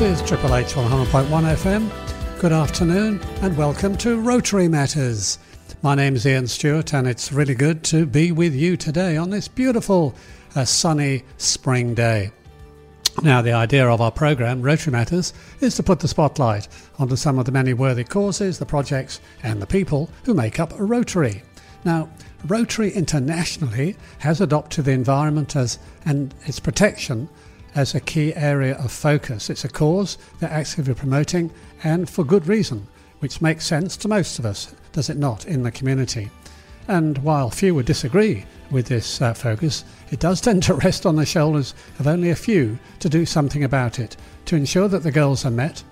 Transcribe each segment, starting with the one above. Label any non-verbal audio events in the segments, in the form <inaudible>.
This is Triple H 100.1 FM. Good afternoon and welcome to Rotary Matters. My name is Ian Stewart and it's really good to be with you today on this beautiful uh, sunny spring day. Now, the idea of our programme, Rotary Matters, is to put the spotlight onto some of the many worthy causes, the projects, and the people who make up Rotary. Now, Rotary internationally has adopted the environment as and its protection as a key area of focus. It's a cause they're actively promoting and for good reason, which makes sense to most of us, does it not, in the community? And while few would disagree with this uh, focus, it does <laughs> tend to rest on the shoulders of only a few to do something about it, to ensure that the goals are met.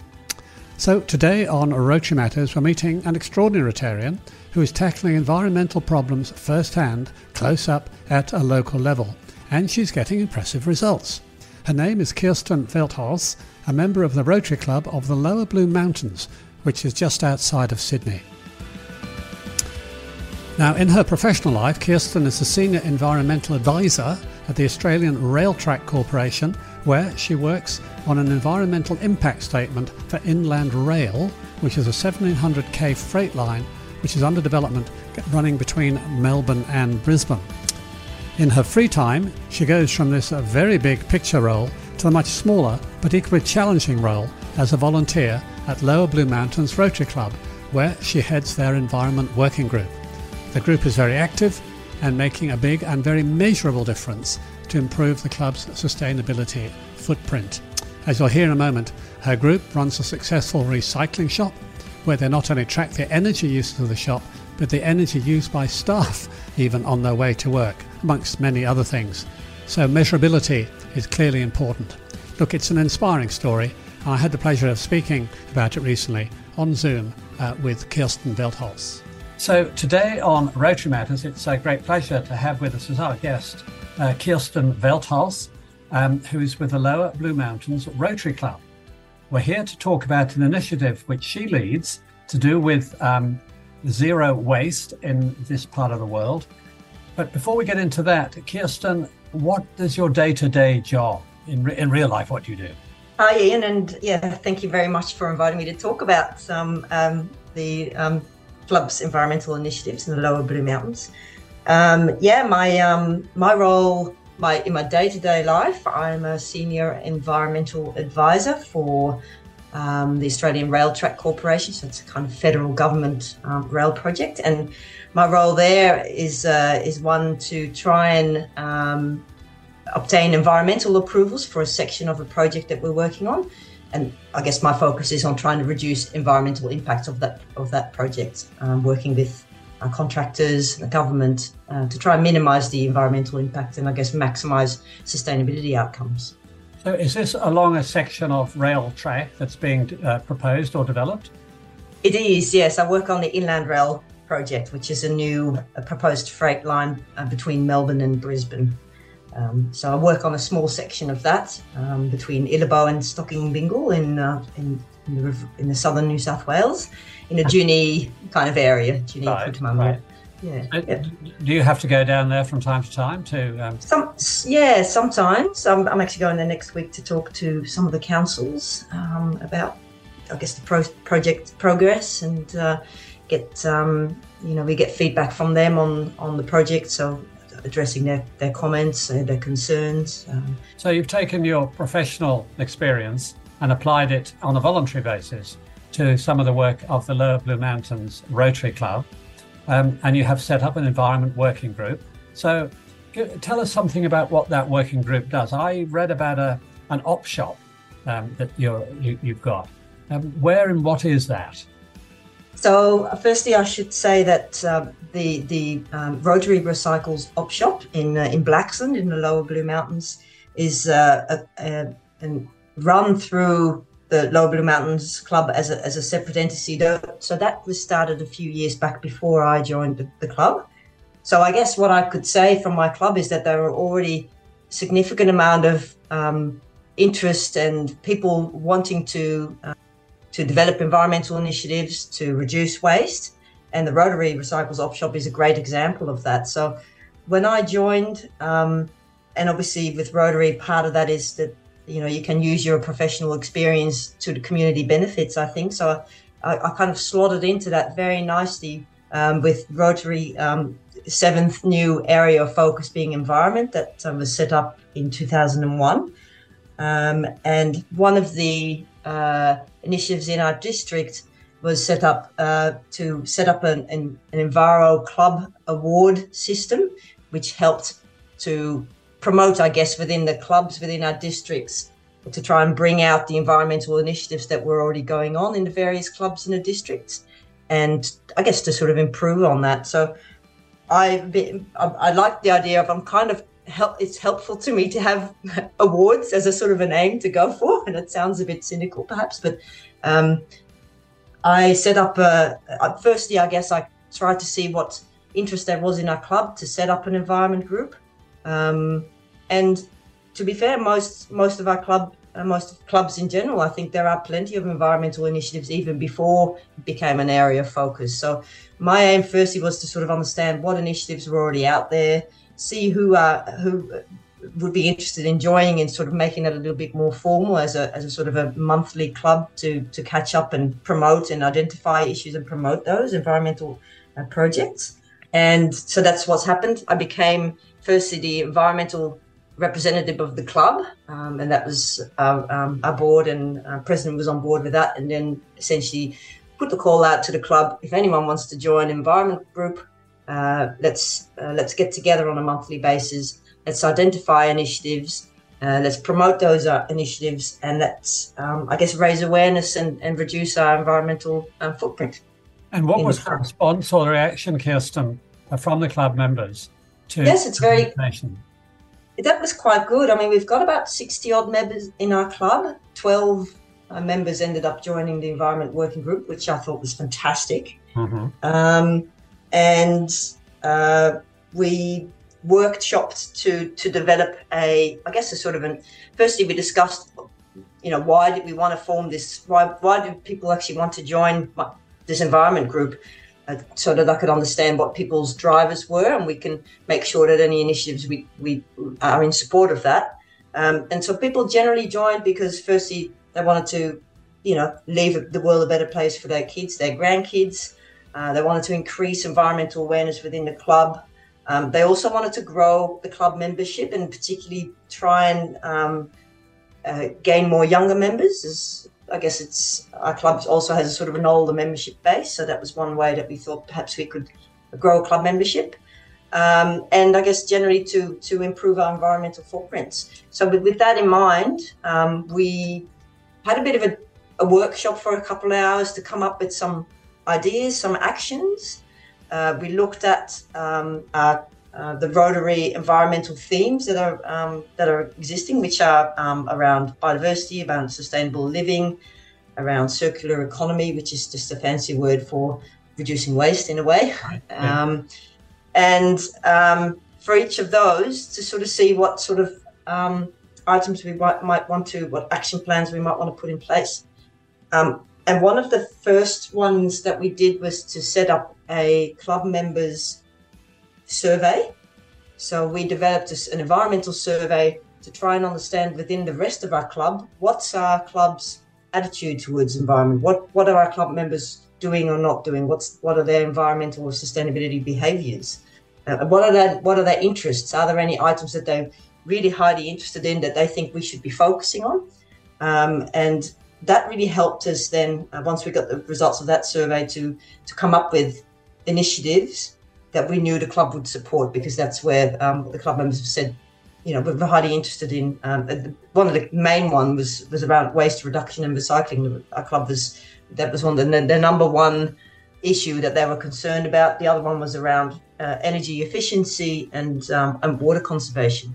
So today on Rotary Matters, we're meeting an extraordinary Rotarian who is tackling environmental problems firsthand, close up at a local level, and she's getting impressive results. Her name is Kirsten Veldhuis, a member of the Rotary Club of the Lower Blue Mountains, which is just outside of Sydney. Now, in her professional life, Kirsten is a senior environmental advisor at the Australian Railtrack Corporation, where she works on an environmental impact statement for Inland Rail, which is a 1700k freight line which is under development running between Melbourne and Brisbane. In her free time, she goes from this uh, very big picture role to the much smaller but equally challenging role as a volunteer at Lower Blue Mountains Rotary Club, where she heads their environment working group. The group is very active and making a big and very measurable difference to improve the club's sustainability footprint. As you'll hear in a moment, her group runs a successful recycling shop where they not only track the energy use of the shop, but the energy used by staff <laughs> even on their way to work, amongst many other things. So measurability is clearly important. Look, it's an inspiring story. I had the pleasure of speaking about it recently on Zoom uh, with Kirsten Veldhuis. So today on Rotary Matters, it's a great pleasure to have with us as our guest uh, Kirsten Veldhuis, um, who is with the Lower Blue Mountains Rotary Club. We're here to talk about an initiative which she leads to do with um, zero waste in this part of the world. But before we get into that, Kirsten, what is your day to day job in, re- in real life? What do you do? Hi, Ian, and yeah, thank you very much for inviting me to talk about some um, the um, club's environmental initiatives in the Lower Blue Mountains. Um, yeah, my um, my role, my in my day to day life, I'm a senior environmental advisor for um, the Australian Railtrack Corporation. So it's a kind of federal government um, rail project, and my role there is uh, is one to try and um, obtain environmental approvals for a section of a project that we're working on. And I guess my focus is on trying to reduce environmental impacts of that of that project, um, working with our contractors, the government, uh, to try and minimise the environmental impact and I guess maximise sustainability outcomes. So, is this along a section of rail track that's being uh, proposed or developed? It is, yes. I work on the Inland Rail project, which is a new a proposed freight line uh, between Melbourne and Brisbane. Um, so I work on a small section of that um, between Illabo and Stockinbingal in, uh, in, in, the, in, the, southern New South Wales, in a Junee kind of area, Junee right, right. Yeah, yeah. Do you have to go down there from time to time to? Um... Some, yeah, sometimes. I'm, I'm, actually going there next week to talk to some of the councils um, about, I guess, the pro- project progress and uh, get, um, you know, we get feedback from them on on the project. So addressing their, their comments and their concerns. Um, so you've taken your professional experience and applied it on a voluntary basis to some of the work of the Lower Blue Mountains Rotary Club um, and you have set up an environment working group. So, tell us something about what that working group does. I read about a an op shop um, that you're, you, have got. Um, where and what is that? So, firstly, I should say that uh, the the um, Rotary Recycles op shop in uh, in in the Lower Blue Mountains is uh, a, a, a run through the Lower Blue Mountains Club as a, as a separate entity. So that was started a few years back before I joined the, the club. So I guess what I could say from my club is that there were already significant amount of um, interest and people wanting to uh, to develop environmental initiatives to reduce waste. And the Rotary Recycles Op Shop is a great example of that. So when I joined, um, and obviously with Rotary, part of that is that you know you can use your professional experience to the community benefits. I think so. I, I kind of slotted into that very nicely um, with Rotary um, seventh new area of focus being environment that um, was set up in 2001. Um, and one of the uh, initiatives in our district was set up uh, to set up an, an, an Enviro Club award system, which helped to promote, I guess, within the clubs within our districts to try and bring out the environmental initiatives that were already going on in the various clubs in the districts, and I guess to sort of improve on that. So I've been—I like the idea of I'm kind of help. It's helpful to me to have <laughs> awards as a sort of an aim to go for, and it sounds a bit cynical perhaps, but um, I set up a. Firstly, I guess I tried to see what interest there was in our club to set up an environment group, um, and to be fair, most most of our club uh, most clubs in general, I think there are plenty of environmental initiatives even before it became an area of focus. So my aim firstly was to sort of understand what initiatives were already out there, see who are who would be interested in joining and sort of making it a little bit more formal as a, as a sort of a monthly club to to catch up and promote and identify issues and promote those environmental uh, projects. And so that's what's happened. I became firstly the environmental representative of the club, um, and that was uh, um, our board and our president was on board with that, and then essentially put the call out to the club if anyone wants to join environment group. Uh, let's uh, let's get together on a monthly basis. Let's identify initiatives. Uh, let's promote those uh, initiatives, and let's um, I guess raise awareness and, and reduce our environmental uh, footprint. And what was the response or reaction, Kirsten, from the club members to yes, it's very that was quite good. I mean, we've got about 60 odd members in our club. 12 uh, members ended up joining the environment working group, which I thought was fantastic. Mm-hmm. Um, and uh, we workshopped to to develop a, I guess, a sort of an. Firstly, we discussed, you know, why did we want to form this? Why why did people actually want to join this environment group? So that I could understand what people's drivers were, and we can make sure that any initiatives we, we are in support of that. Um, and so people generally joined because, firstly, they wanted to, you know, leave the world a better place for their kids, their grandkids. Uh, they wanted to increase environmental awareness within the club. Um, they also wanted to grow the club membership and particularly try and um, uh, gain more younger members, as I guess it's our club also has a sort of an older membership base, so that was one way that we thought perhaps we could grow club membership, um, and I guess generally to to improve our environmental footprints. So with, with that in mind, um, we had a bit of a, a, workshop for a couple of hours to come up with some ideas, some actions. Uh, we looked at um, our uh, the Rotary environmental themes that are um, that are existing, which are um, around biodiversity, around sustainable living, around circular economy, which is just a fancy word for reducing waste in a way, right. <laughs> yeah. um, and um, for each of those to sort of see what sort of um, items we might, might want to, what action plans we might want to put in place. Um, and one of the first ones that we did was to set up a club members survey. So we developed an environmental survey to try and understand within the rest of our club what's our club's attitude towards environment. What what are our club members doing or not doing? What's what are their environmental or sustainability behaviours? Uh, what are their what are their interests? Are there any items that they're really highly interested in that they think we should be focusing on? Um, and that really helped us then uh, once we got the results of that survey to to come up with initiatives that we knew the club would support because that's where um, the club members have said, you know, we're highly interested in. Um, one of the main one was was around waste reduction and recycling. Our club was that was one of the, the number one issue that they were concerned about. The other one was around uh, energy efficiency and um, and water conservation.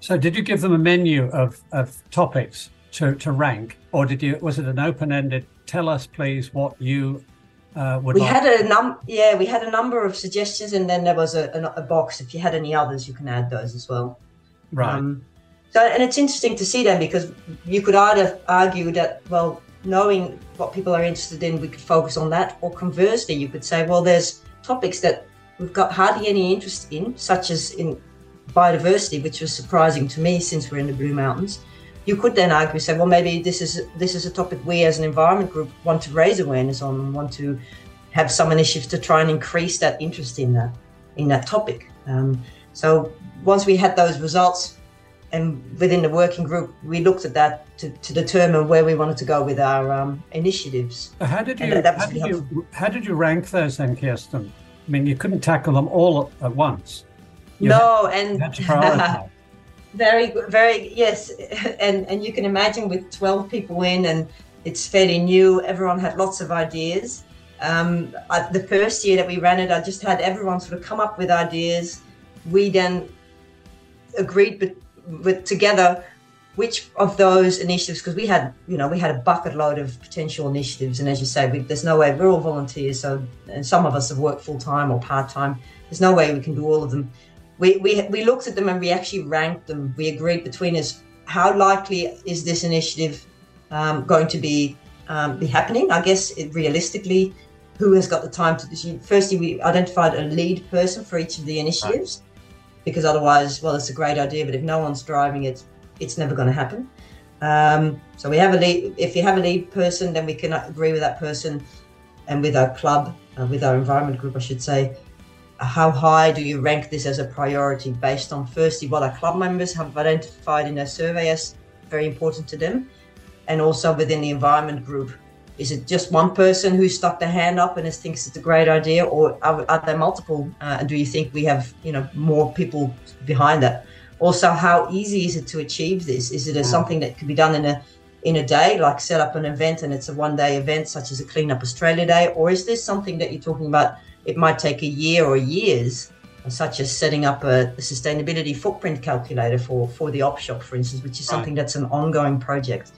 So, did you give them a menu of, of topics to, to rank, or did you was it an open ended? Tell us, please, what you uh, we like. had a num yeah we had a number of suggestions and then there was a, a, a, box. If you had any others you can add those as well. Right. Um, so and it's interesting to see them because you could either argue that well knowing what people are interested in we could focus on that or conversely you could say well there's topics that we've got hardly any interest in such as in biodiversity which was surprising to me since we're in the blue mountains you could then argue, say, well, maybe this is this is a topic we as an environment group want to raise awareness on and want to have some initiatives to try and increase that interest in that in that topic. Um, so once we had those results, and within the working group, we looked at that to, to determine where we wanted to go with our um, initiatives. How did you how did you, how did you rank those then, Kirsten? I mean, you couldn't tackle them all at once. You no, had, and <laughs> very very yes, and and you can imagine with twelve people in, and it's fairly new. Everyone had lots of ideas. Um, I, the first year that we ran it, I just had everyone sort of come up with ideas. We then agreed but with together which of those initiatives because we had you know we had a bucket load of potential initiatives and as you say we, there's no way we're all volunteers so and some of us have worked full-time or part-time there's no way we can do all of them we, we we looked at them and we actually ranked them we agreed between us how likely is this initiative um, going to be um, be happening i guess it, realistically who has got the time to do firstly we identified a lead person for each of the initiatives right because otherwise, well, it's a great idea, but if no one's driving it, it's never going to happen. Um, so we have a lead. If you have a lead person, then we can agree with that person, and with our club, uh, with our environment group, I should say. How high do you rank this as a priority based on firstly what our club members have identified in their survey as very important to them, and also within the environment group, is it just one person who stuck their hand up and thinks it's a great idea, or are, are there multiple? Uh, and do you think we have, you know, more people behind that? Also, how easy is it to achieve this? Is it a, mm. something that could be done in a in a day, like set up an event and it's a one day event, such as a Clean Up Australia Day, or is this something that you're talking about? It might take a year or years, such as setting up a, a sustainability footprint calculator for for the op shop, for instance, which is something right. that's an ongoing project.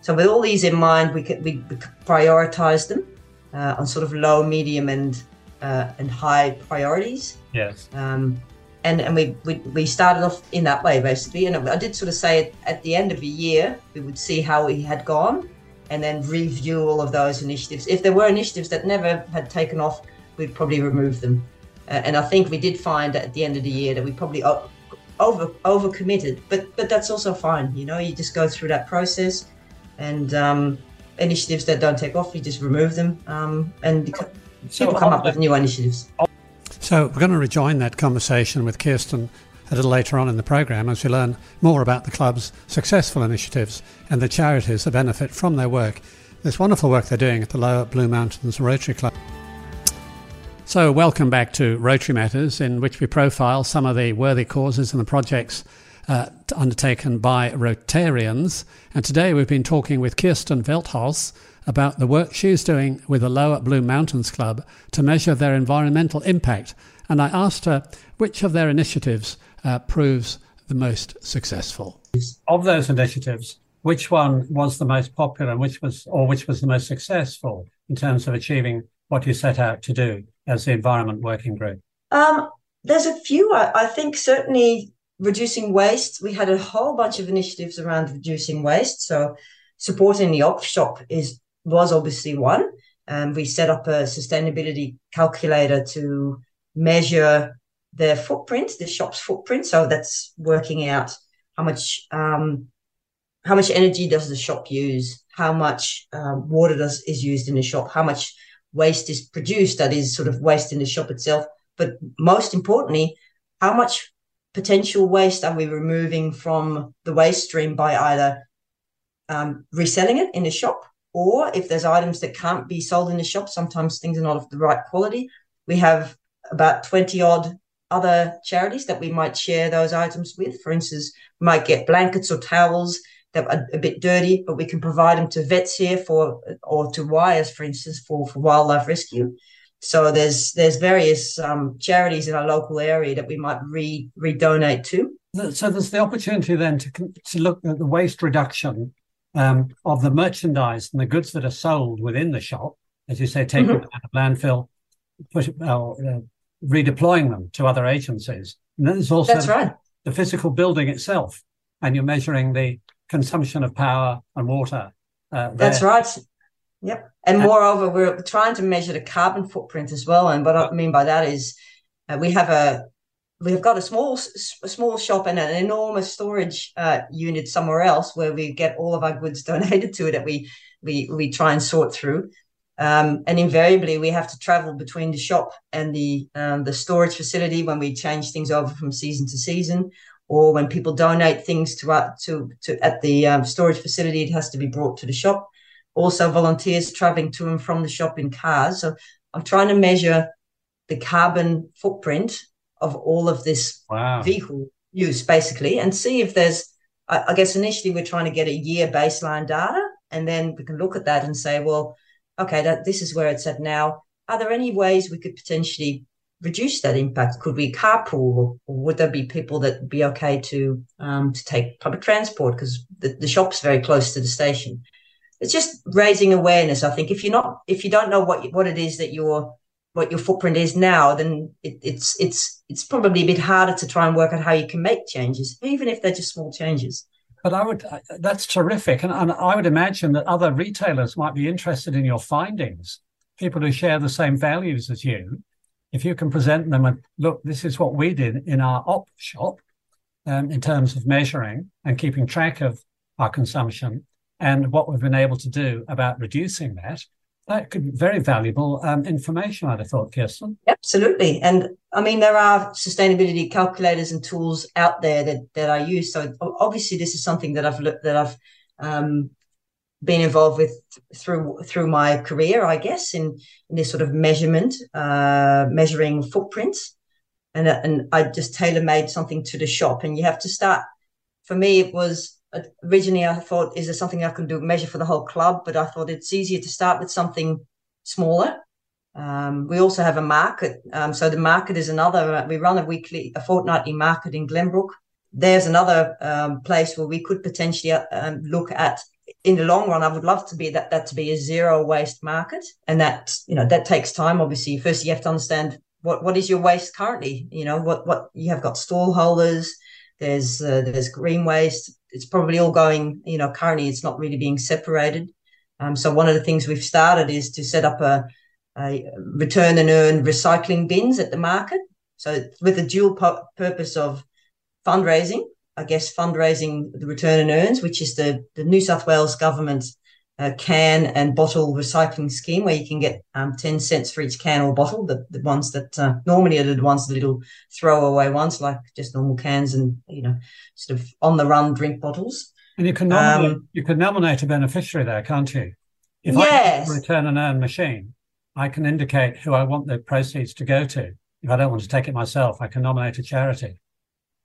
So with all these in mind, we could, we, we prioritize them uh, on sort of low, medium, and uh, and high priorities. Yes. Um, and and we, we we started off in that way basically. And I did sort of say at the end of a year we would see how we had gone, and then review all of those initiatives. If there were initiatives that never had taken off, we'd probably remove them. Uh, and I think we did find at the end of the year that we probably over over committed, but but that's also fine. You know, you just go through that process and um, initiatives that don't take off, you just remove them, um, and so people come up with new initiatives. So we're going to rejoin that conversation with Kirsten a little later on in the program as we learn more about the club's successful initiatives and the charities that benefit from their work. This wonderful work they're doing at the Lower Blue Mountains Rotary Club. So, welcome back to Rotary Matters, in which we profile some of the worthy causes and the projects uh, undertaken by Rotarians. And today we've been talking with Kirsten Veldhuis about the work she's doing with the Lower Blue Mountains Club to measure their environmental impact. And I asked her which of their initiatives uh, proves the most successful. Of those initiatives, which one was the most popular and which was or which was the most successful in terms of achieving what you set out to do as the environment working group? Um, there's a few. I, I, think certainly reducing waste. We had a whole bunch of initiatives around reducing waste. So supporting the op shop is was obviously one. And we set up a sustainability calculator to measure their footprint, the shop's footprint. So that's working out how much um, how much energy does the shop use, how much um, water does is used in the shop, how much waste is produced that is sort of waste in the shop itself. But most importantly, how much potential waste are we removing from the waste stream by either um, reselling it in the shop or if there's items that can't be sold in the shop, sometimes things are not of the right quality. We have about 20 odd other charities that we might share those items with. For instance, we might get blankets or towels that are a bit dirty, but we can provide them to vets here for, or to WIRES, for instance, for, for wildlife rescue. So there's there's various um, charities in our local area that we might re redonate to. So there's the opportunity then to to look at the waste reduction um, of the merchandise and the goods that are sold within the shop, as you say, taking mm-hmm. them out of landfill, push, uh, uh, redeploying them to other agencies. And then there's also That's right. the physical building itself, and you're measuring the consumption of power and water. Uh, That's right. Yep. And moreover, we're trying to measure the carbon footprint as well. And what I mean by that is uh, we have a we've got a small a small shop and an enormous storage uh, unit somewhere else where we get all of our goods <laughs> donated to that we we we try and sort through. Um, and invariably, we have to travel between the shop and the um, the storage facility when we change things over from season to season, or when people donate things to uh, to, to at the um, storage facility, it has to be brought to the shop. Also, volunteers traveling to and from the shop in cars. So I'm trying to measure the carbon footprint of all of this wow. vehicle use, basically, and see if there's. I, I guess initially we're trying to get a year baseline data, and then we can look at that and say, well okay, that this is where it's at now. Are there any ways we could potentially reduce that impact? Could we carpool, or, would there be people that be okay to um, to take public transport because the, the shop's very close to the station? It's just raising awareness. I think if you're not, if you don't know what what it is that your what your footprint is now, then it, it's it's it's probably a bit harder to try and work out how you can make changes, even if they're just small changes. But I would, that's terrific. And, and I would imagine that other retailers might be interested in your findings, people who share the same values as you. If you can present them and look, this is what we did in our op shop um, in terms of measuring and keeping track of our consumption and what we've been able to do about reducing that, that could be very valuable um, information, I'd have thought, Kirsten. Absolutely. And I mean, there are sustainability calculators and tools out there that, that I use. So obviously, this is something that I've looked that I've um, been involved with through through my career, I guess, in, in this sort of measurement, uh, measuring footprints. And, and I just tailor made something to the shop. And you have to start, for me, it was originally I thought, is there something I can do measure for the whole club? But I thought it's easier to start with something smaller. Um, we also have a market. Um, so the market is another, we run a weekly, a fortnightly market in Glenbrook. There's another um, place where we could potentially uh, um, look at in the long run, I would love to be that that to be a zero waste market, and that you know that takes time. Obviously, first you have to understand what what is your waste currently. You know what what you have got stall holders. There's uh, there's green waste it's probably all going, you know, currently it's not really being separated. Um, so one of the things we've started is to set up a, a return and earn recycling bins at the market. So with the dual po- purpose of fundraising, I guess fundraising the return and earns, which is the, the New South Wales government uh, can and bottle recycling scheme where you can get um, 10 cents for each can or bottle, the, the ones that uh, normally are the ones, the little throwaway ones, like just normal cans and, you know, sort of on the run drink bottles. And you can nominate, um, you can nominate a beneficiary there, can't you? If yes. I return and earn machine, I can indicate who I want the proceeds to go to. If I don't want to take it myself, I can nominate a charity.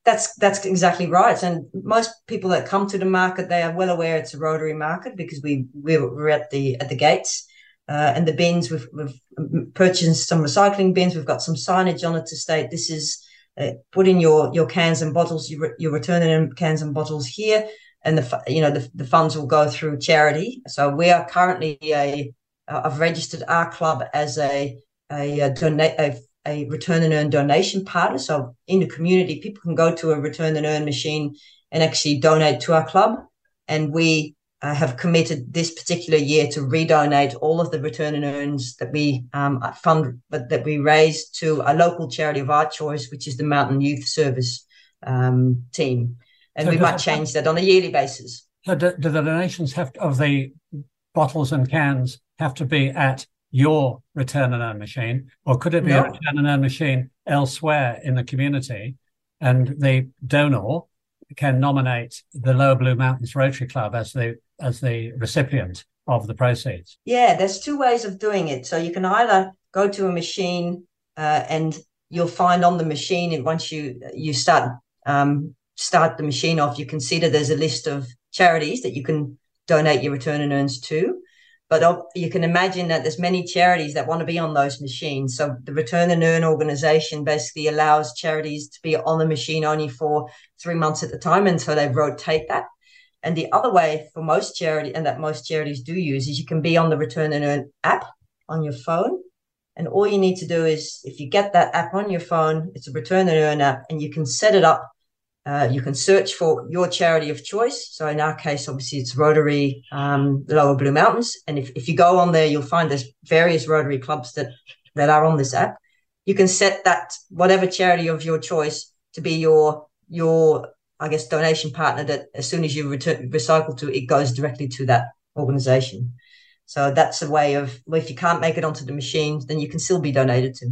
That's that's exactly right. And most people that come to the market, they are well aware it's a Rotary market because we we're, at the at the gates. Uh, and the bins we've, we've purchased some recycling bins. We've got some signage on it to state this is uh, put in your your cans and bottles. You re- you're returning in cans and bottles here, and the you know the, the funds will go through charity. So we are currently a I've registered our club as a a, a donate a a return and earn donation partner. So in the community, people can go to a return and earn machine and actually donate to our club. And we uh, have committed this particular year to redonate all of the return and earns that we um, fund, but that we raise to a local charity of our choice, which is the Mountain Youth Service um, team. And so we might change that on a yearly basis. So do, do the donations have to, of the bottles and cans have to be at your return and earn machine, or could it be no. a return and earn machine elsewhere in the community? And the donor can nominate the Lower Blue Mountains Rotary Club as the as the recipient of the proceeds. Yeah, there's two ways of doing it. So you can either go to a machine uh, and you'll find on the machine and once you you start um, start the machine off, you can see that there's a list of charities that you can donate your return and earns to. But you can imagine that there's many charities that want to be on those machines. So the Return and Earn organization basically allows charities to be on the machine only for three months at a time. And so they rotate that. And the other way for most charity and that most charities do use is you can be on the Return and Earn app on your phone. And all you need to do is if you get that app on your phone, it's a Return and Earn app, and you can set it up uh, you can search for your charity of choice. So in our case, obviously it's Rotary um, Lower Blue Mountains. And if, if you go on there, you'll find there's various Rotary clubs that, that are on this app. you can set that whatever charity of your choice to be your your I guess donation partner that as soon as you return, recycle to it goes directly to that organization. So that's a way of well, if you can't make it onto the machine, then you can still be donated to.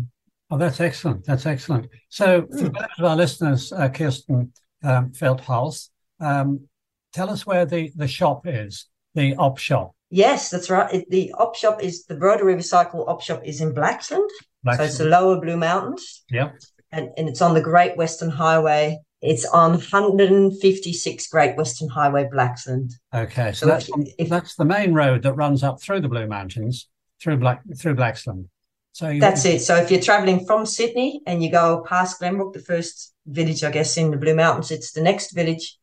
Oh, that's excellent. That's excellent. So for mm. of our listeners, uh, Kirsten um, Veldhuis, um, tell us where the, the shop is, the op shop. Yes, that's right. It, the op shop is the Rotary Recycle op shop is in Blaxland. Blaxland. So it's the lower Blue Mountains. Yeah. And, and it's on the Great Western Highway. It's on 156 Great Western Highway, Blaxland. Okay, so, so that's, if, if, that's the main road that runs up through the Blue Mountains, through Black through Blaxland. So that's it. So if you're traveling from Sydney and you go past Glenbrook, the first village, I guess, in the Blue Mountains, it's the next village,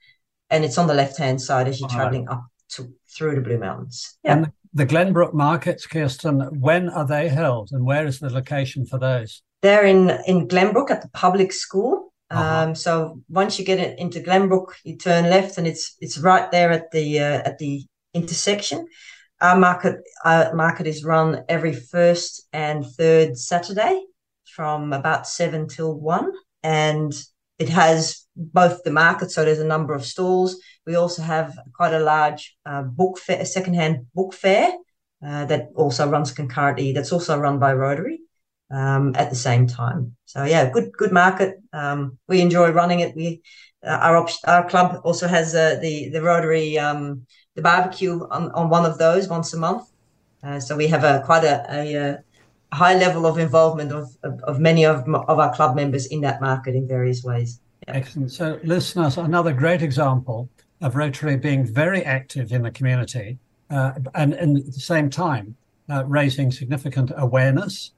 and it's on the left hand side as you're traveling up to through the Blue Mountains. Yeah. And the Glenbrook markets, Kirsten, when are they held, and where is the location for those? They're in in Glenbrook at the public school. Uh-huh. Um, so once you get it into Glenbrook, you turn left, and it's it's right there at the uh, at the intersection. Our market our market is run every first and third Saturday from about seven till one, and it has both the market. So there's a number of stalls. We also have quite a large uh, book fair, secondhand book fair uh, that also runs concurrently. That's also run by Rotary um, at the same time. So yeah, good good market. Um, we enjoy running it. We uh, our op- our club also has uh, the the Rotary um, the barbecue on, on one of those once a month. Uh, so we have a quite a, a, a high level of involvement of, of, of, many of, of our club members in that market in various ways. Excellent. So, listeners, another great example of Rotary being very active in the community uh, and, and, at the same time uh, raising significant awareness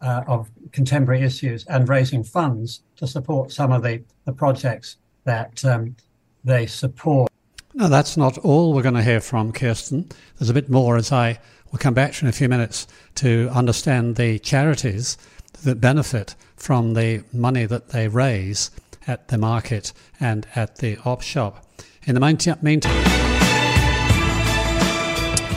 uh, of contemporary issues and raising funds to support some of the, the projects that um, they support. No, that's not all we're going to hear from Kirsten. There's a bit more as I will come back to in a few minutes to understand the charities that benefit from the money that they raise at the market and at the op shop. In the meantime,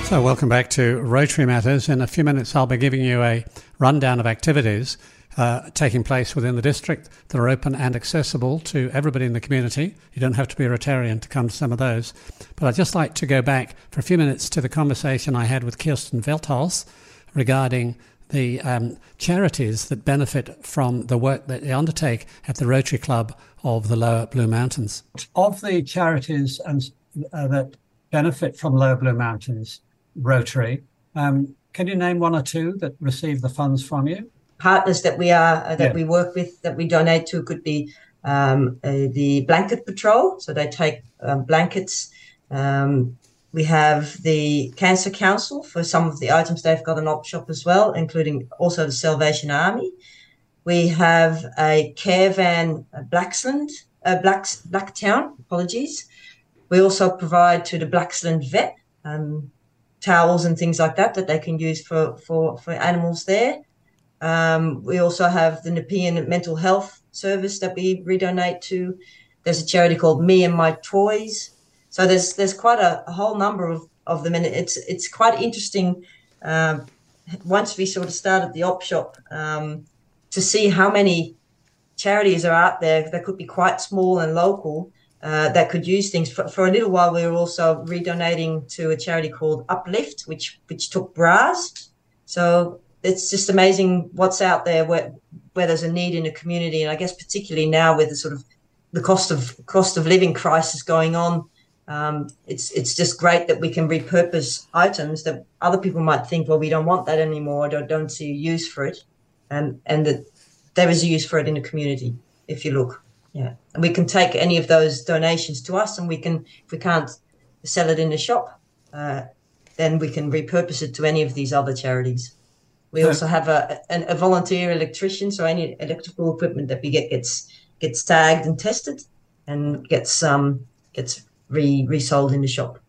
so welcome back to Rotary Matters. In a few minutes, I'll be giving you a rundown of activities uh, taking place within the district that are open and accessible to everybody in the community. You don't have to be a Rotarian to come to some of those. But I'd just like to go back for a few minutes to the conversation I had with Kirsten Veldhuis regarding the um, charities that benefit from the work that they undertake at the Rotary Club of the Lower Blue Mountains. Of the charities and, uh, that benefit from Lower Blue Mountains Rotary, um, can you name one or two that receive the funds from you? Partners that we are uh, that yeah. we work with that we donate to could be um, uh, the blanket patrol, so they take um, blankets. Um, we have the Cancer Council for some of the items they've got an op shop as well, including also the Salvation Army. We have a caravan, uh, Blaxland, uh, Blacks, Blacktown, apologies. We also provide to the Blaxland vet um, towels and things like that that they can use for, for, for animals there. Um, we also have the Nepean Mental Health Service that we redonate to. There's a charity called Me and My Toys. So there's there's quite a, a whole number of, of them, and it's it's quite interesting. Um, once we sort of started the op shop, um, to see how many charities are out there that could be quite small and local uh, that could use things. For, for a little while, we were also redonating to a charity called Uplift, which which took bras. So it's just amazing what's out there where where there's a need in a community, and I guess particularly now with the sort of the cost of cost of living crisis going on, um, it's it's just great that we can repurpose items that other people might think, well, we don't want that anymore, don't don't see a use for it, and and that there is a use for it in the community if you look, yeah, and we can take any of those donations to us, and we can if we can't sell it in the shop, uh, then we can repurpose it to any of these other charities. We also have a, a, a volunteer electrician, so any electrical equipment that we get gets gets tagged and tested, and gets um gets re resold in the shop.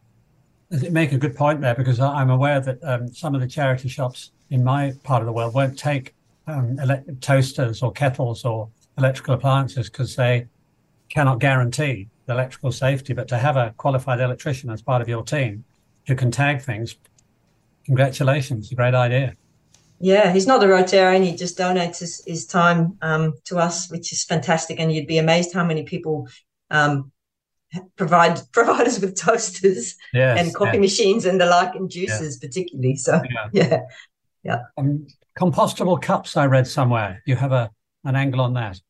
You make a good point there because I'm aware that um, some of the charity shops in my part of the world won't take um, toasters or kettles or electrical appliances because they cannot guarantee the electrical safety. But to have a qualified electrician as part of your team who can tag things, congratulations, a great idea. Yeah, he's not a Rotarian. He just donates his, his time um, to us, which is fantastic. And you'd be amazed how many people um, provide <laughs> provide us with toasters yes, and coffee machines and the like, and juices yeah. particularly. So yeah, <laughs> yeah. yeah. Um, compostable cups. I read somewhere. You have a an angle on that.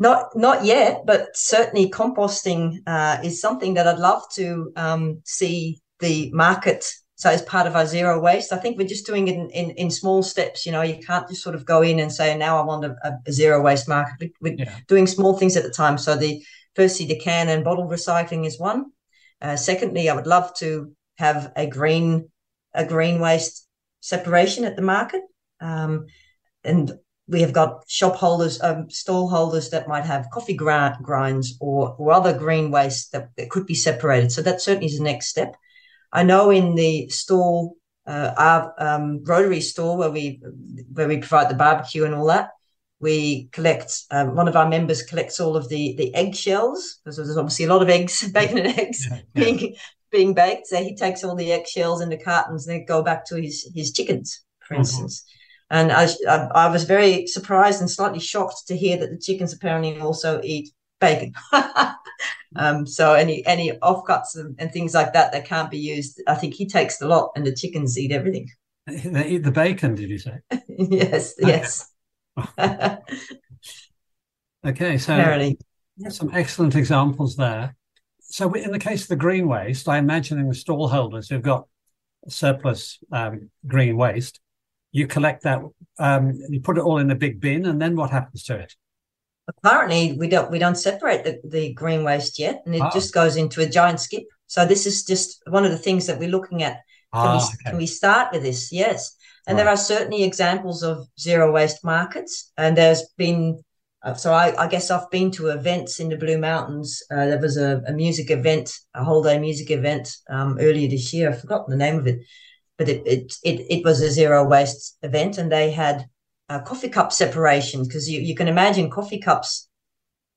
Not not yet, but certainly composting uh, is something that I'd love to um, see the market so as part of our zero waste, I think we're just doing it in, in, in, small steps. You know, you can't just sort of go in and say, now I want a, a zero waste market. We're yeah. doing small things at a time. So the firstly, the can and bottle recycling is one. Uh, secondly, I would love to have a green a green waste separation at the market. Um, and we have got shop holders, um, stall holders that might have coffee grinds or, or other green waste that, that could be separated. So that certainly is the next step. I know in the store, uh, our um, Rotary store where we where we provide the barbecue and all that, we collect. Um, one of our members collects all of the the eggshells because there's obviously a lot of eggs, <laughs> bacon and eggs yeah, yeah. being being baked. So he takes all the eggshells into cartons and they go back to his his chickens, for mm-hmm. instance. And I, I, I was very surprised and slightly shocked to hear that the chickens apparently also eat bacon. <laughs> um, so any any offcuts and, and, things like that that can't be used, I think he takes the lot, and the chickens eat everything. <laughs> They eat the bacon, did you say? yes, yes. <laughs> okay, so Apparently. some excellent examples there. So in the case of the green waste, I imagine in the stall holders who've got surplus um, green waste, you collect that, um, you put it all in a big bin, and then what happens to it? Currently, we don't we don't separate the, the green waste yet, and it ah. just goes into a giant skip. So this is just one of the things that we're looking at. Can, ah, we, okay. can we start with this? Yes, and right. there are certainly examples of zero waste markets, and there's been. Uh, so I, I, guess I've been to events in the Blue Mountains. Uh, there was a, a, music event, a whole day music event um, earlier this year. I've forgotten the name of it, but it, it it it was a zero waste event, and they had uh, coffee cup separation because you, you can imagine coffee cups.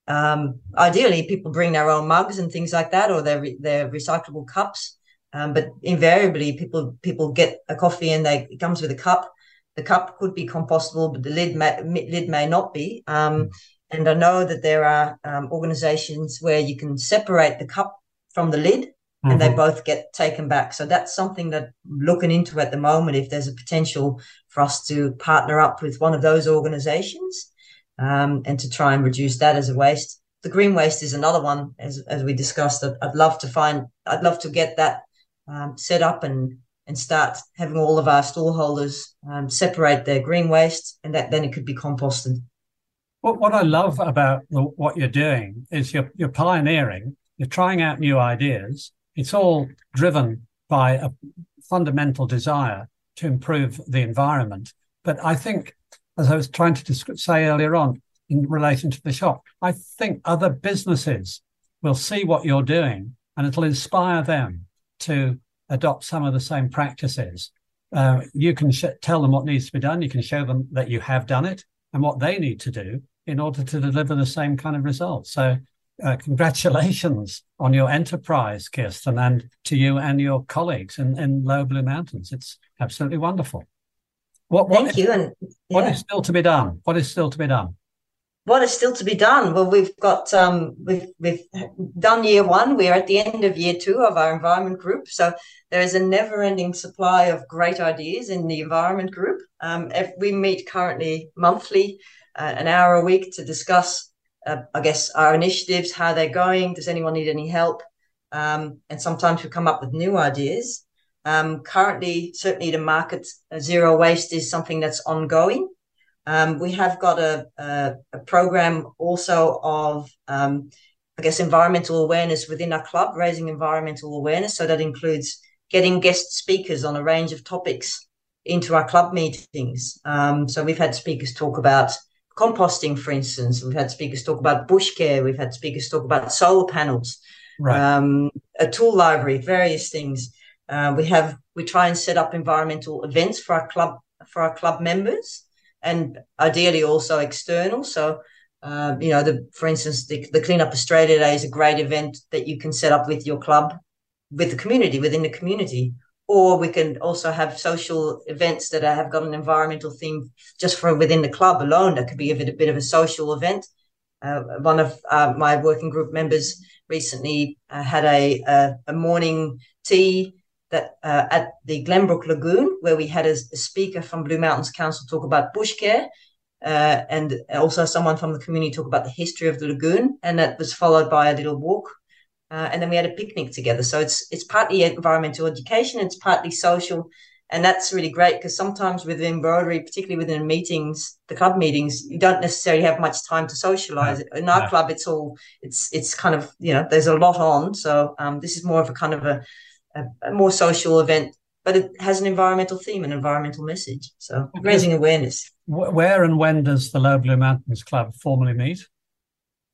Um, ideally, people bring their own mugs and things like that, or their their recyclable cups. Um, but invariably, people people get a coffee and they it comes with a cup. The cup could be compostable, but the lid may, lid may not be. Um, and I know that there are um, organizations where you can separate the cup from the lid mm-hmm. and they mm-hmm. both get taken back. So that's something that looking into at the moment. If there's a potential for us to partner up with one of those organizations um, and to try and reduce that as a waste. The green waste is another one, as, as we discussed. That I'd love to find, I'd love to get that um, set up and and start having all of our stallholders um, separate their green waste, and that then it could be composted. What what I love about the, what you're doing is you're you're pioneering. You're trying out new ideas. It's all driven by a fundamental desire to improve the environment. But I think, as I was trying to say earlier on in relation to the shop, I think other businesses will see what you're doing and it'll inspire them to adopt some of the same practices. Uh, you can sh- tell them what needs to be done. You can show them that you have done it and what they need to do in order to deliver the same kind of results. So uh, congratulations on your enterprise, Kirsten, and to you and your colleagues in, in Lower Blue Mountains. It's absolutely wonderful. What, what Thank is, you. And yeah. what is still to be done? What is still to be done? What is still to be done? Well, we've got um, we've we've done year one. We're at the end of year two of our environment group. So there is a never-ending supply of great ideas in the environment group. Um, we meet currently monthly, uh, an hour a week to discuss uh, I guess, our initiatives, how they're going. Does anyone need any help? Um, and sometimes we come up with new ideas. Um, currently, certainly the market uh, zero waste is something that's ongoing. Um, we have got a, a, a program also of, um, I guess, environmental awareness within our club, raising environmental awareness. So that includes getting guest speakers on a range of topics into our club meetings. Um, so we've had speakers talk about composting, for instance. We've had speakers talk about bush care. We've had speakers talk about solar panels, right. um, a tool library, various things. Uh, we have we try and set up environmental events for our club for our club members, and ideally also external. So. Uh, you know, the, for instance, the, the Clean Up Australia Day is a great event that you can set up with your club, with the community, within the community. Or we can also have social events that have got an environmental theme just for within the club alone. That could be a bit, a bit of a social event. Uh, one of uh, my working group members recently uh, had a, a, a morning tea that uh, at the Glenbrook Lagoon, where we had a, a, speaker from Blue Mountains Council talk about bush care, uh, and also someone from the community talk about the history of the lagoon, and that was followed by a little walk uh, and then we had a picnic together. So it's it's partly environmental education, it's partly social, and that's really great because sometimes within embroidery, particularly within meetings, the club meetings, you don't necessarily have much time to socialize. In our no. club, it's all it's it's kind of you know there's a lot on. So um, this is more of a kind of a, a, a, more social event, but it has an environmental theme, an environmental message. So raising awareness. Where and when does the Lower Blue Mountains Club formally meet?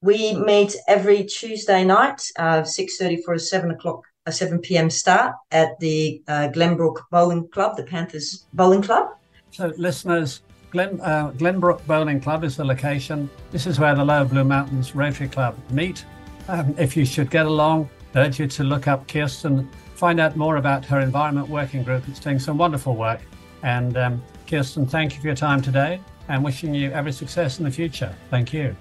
We meet every Tuesday night, uh, six thirty for a seven o'clock, a seven p.m. start at the uh, Glenbrook Bowling Club, the Panthers Bowling Club. So, listeners, Glen, uh, Glenbrook Bowling Club is the location. This is where the Lower Blue Mountains Rotary Club meet. Um, if you should get along, urge you to look up Kirsten, find out more about her environment working group. It's doing some wonderful work. And um, Kirsten, thank you for your time today and wishing you every success in the future. Thank you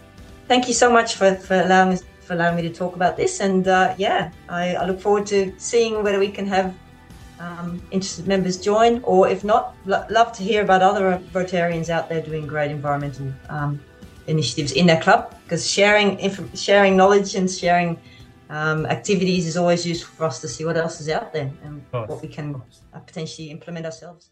thank you so much for, for allowing me for allowing me to talk about this. And uh, yeah, I, I, look forward to seeing whether we can have um, interested members join, or if not, lo- love to hear about other Rotarians out there doing great environmental um, initiatives in their club. Because sharing inf- sharing knowledge and sharing um, activities is always useful for us to see what else is out there and what we can uh, potentially implement ourselves.